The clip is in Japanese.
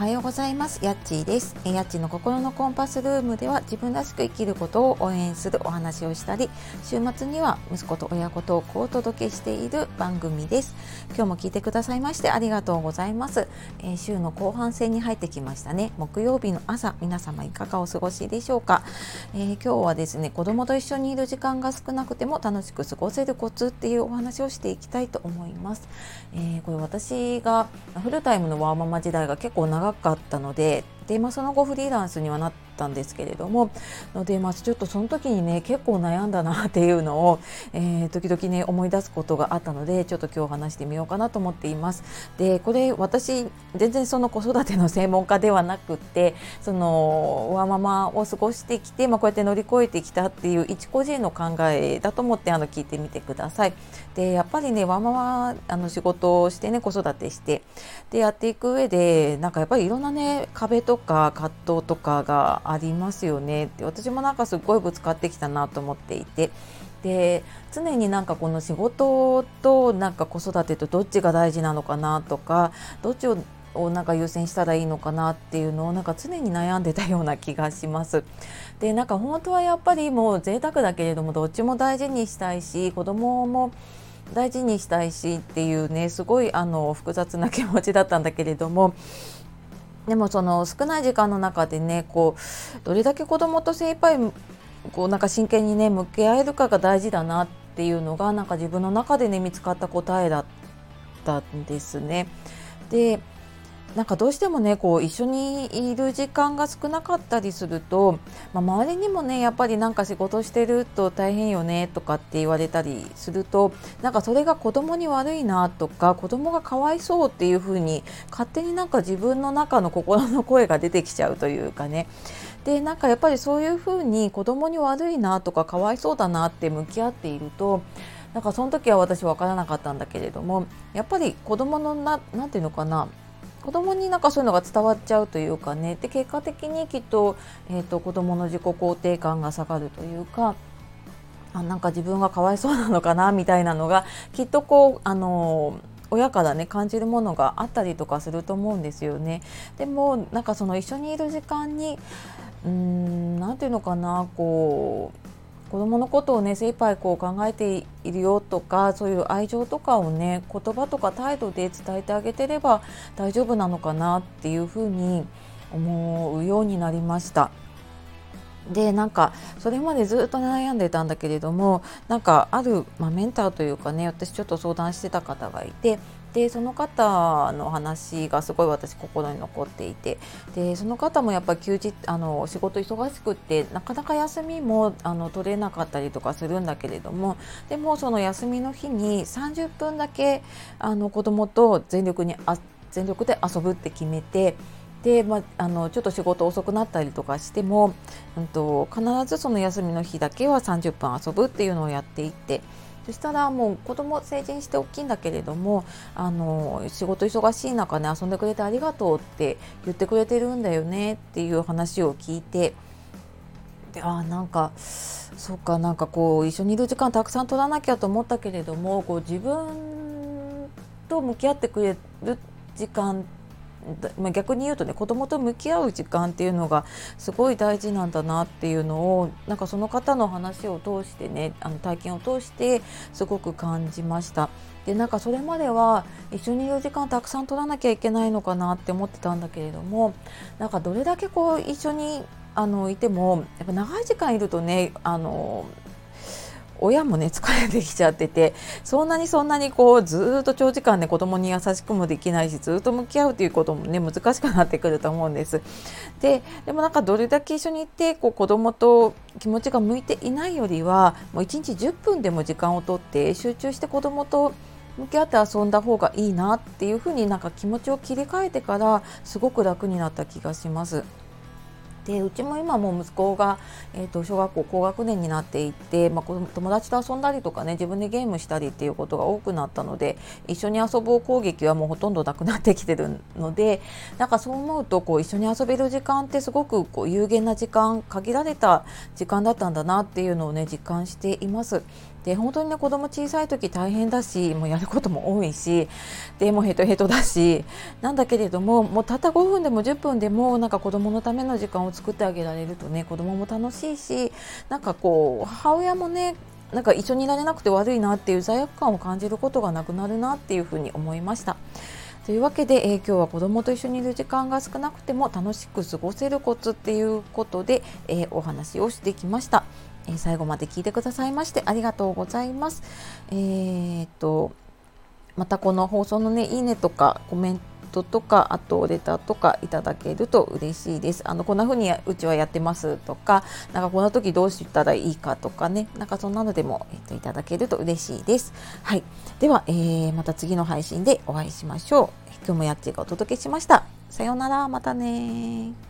はようございます。やっちーです。やっちの心のコンパスルームでは自分らしく生きることを応援するお話をしたり週末には息子と親子トークをお届けしている番組です。今日も聞いてくださいましてありがとうございます、えー、週の後半戦に入ってきましたね。木曜日の朝皆様いかがお過ごしでしょうか、えー、今日はですね子供と一緒にいる時間が少なくても楽しく過ごせるコツっていうお話をしていきたいと思います、えー、これ私がフルタイムのワーママ時代が結構長長かったのでで、まあ、その後フリーランスにはなったんですけれどもので、まあ、ちょっとその時にね結構悩んだなっていうのを、えー、時々ね思い出すことがあったのでちょっと今日話してみようかなと思っています。でこれ私全然その子育ての専門家ではなくってそのワーママを過ごしてきて、まあ、こうやって乗り越えてきたっていう一個人の考えだと思ってあの聞いてみてください。でやっぱりねワーママあの仕事をしてね子育てしてでやっていく上でなんかやっぱりいろんなね壁とか葛藤とかがありますよねって私もなんかすごいぶつかってきたなと思っていてで常になんかこの仕事となんか子育てとどっちが大事なのかなとかどっちををなんか優先したらいいのかなっていうのをなんか常に悩んでたような気がします。でなんか本当はやっぱりもう贅沢だけれどもどっちも大事にしたいし子供も大事にしたいしっていうねすごいあの複雑な気持ちだったんだけれどもでもその少ない時間の中でねこうどれだけ子供と精一杯こうなんか真剣にね向き合えるかが大事だなっていうのがなんか自分の中でね見つかった答えだったんですね。でなんかどうしてもねこう一緒にいる時間が少なかったりすると、まあ、周りにもねやっぱりなんか仕事してると大変よねとかって言われたりするとなんかそれが子供に悪いなとか子供がかわいそうっていうふうに勝手になんか自分の中の心の声が出てきちゃうというかね。でなんかやっぱりそういうふうに子供に悪いなとかかわいそうだなって向き合っているとなんかその時は私分からなかったんだけれどもやっぱり子供のな何て言うのかな子供になんかそういうのが伝わっちゃうというかねで結果的にきっと,、えーと、子供の自己肯定感が下がるというかあなんか自分がかわいそうなのかなみたいなのがきっとこうあの親からね感じるものがあったりとかすると思うんですよね。でもなんかその一緒にいる時間にうーん何て言うのかなこう子供のことをね精一杯こう考えているよとかそういう愛情とかをね言葉とか態度で伝えてあげてれば大丈夫なのかなっていうふうに思うようになりました。でなんかそれまでずっと悩んでたんだけれどもなんかある、まあ、メンターというかね私ちょっと相談してた方がいてでその方の話がすごい私心に残っていてでその方もやっぱ休日あの仕事忙しくってなかなか休みもあの取れなかったりとかするんだけれどもでもその休みの日に30分だけあの子供と全力にあ全力で遊ぶって決めてで、まあ、あのちょっと仕事遅くなったりとかしても、うんと、必ずその休みの日だけは30分遊ぶっていうのをやっていってそしたらもう子供成人して大きいんだけれどもあの仕事忙しい中ね遊んでくれてありがとうって言ってくれてるんだよねっていう話を聞いてであなんかそうかなんかこう一緒にいる時間たくさん取らなきゃと思ったけれどもこう自分と向き合ってくれる時間ってま、逆に言うとね子供と向き合う時間っていうのがすごい大事なんだなっていうのをなんかその方の話を通してねあの体験を通してすごく感じました。でなんかそれまでは一緒にいる時間たくさん取らなきゃいけないのかなって思ってたんだけれどもなんかどれだけこう一緒にあのいてもやっぱ長い時間いるとねあの親もね疲れてきちゃっててそんなにそんなにこうずっと長時間ね子供に優しくもできないしずっと向き合うということもね難しくなってくると思うんです。ででもなんかどれだけ一緒にいてこう子供と気持ちが向いていないよりはもう1日10分でも時間をとって集中して子供と向き合って遊んだ方がいいなっていうふうになんか気持ちを切り替えてからすごく楽になった気がします。でうちも今も息子が、えーと、小学校高学年になっていて、まあ、友達と遊んだりとかね自分でゲームしたりっていうことが多くなったので一緒に遊ぼう攻撃はもうほとんどなくなってきてるのでなんかそう思うとこう一緒に遊べる時間ってすごくこう有限な時間限られた時間だったんだなっていうのをね実感しています。で本当にね子供小さい時大変だしもうやることも多いしでもヘトヘトだしなんだけれどももうたった5分でも10分でもなんか子供のための時間を作ってあげられるとね子供も楽しいしなんかこう母親もねなんか一緒にいられなくて悪いなっていう罪悪感を感じることがなくなるなっていうふうに思いました。というわけで、えー、今日は子どもと一緒にいる時間が少なくても楽しく過ごせるコツっていうことで、えー、お話をしてきました。えー、最後まで聞いてくださいましてありがとうございます。え、っとまたこの放送のねいいねとかコメントとかあとレターとかいただけると嬉しいです。あのこんな風にうちはやってますとかなんかこんな時どうしたらいいかとかねなんかそんなのでも、えっと、いただけると嬉しいです。はい、では、えー、また次の配信でお会いしましょう。今日もやっちがお届けしました。さようならまたね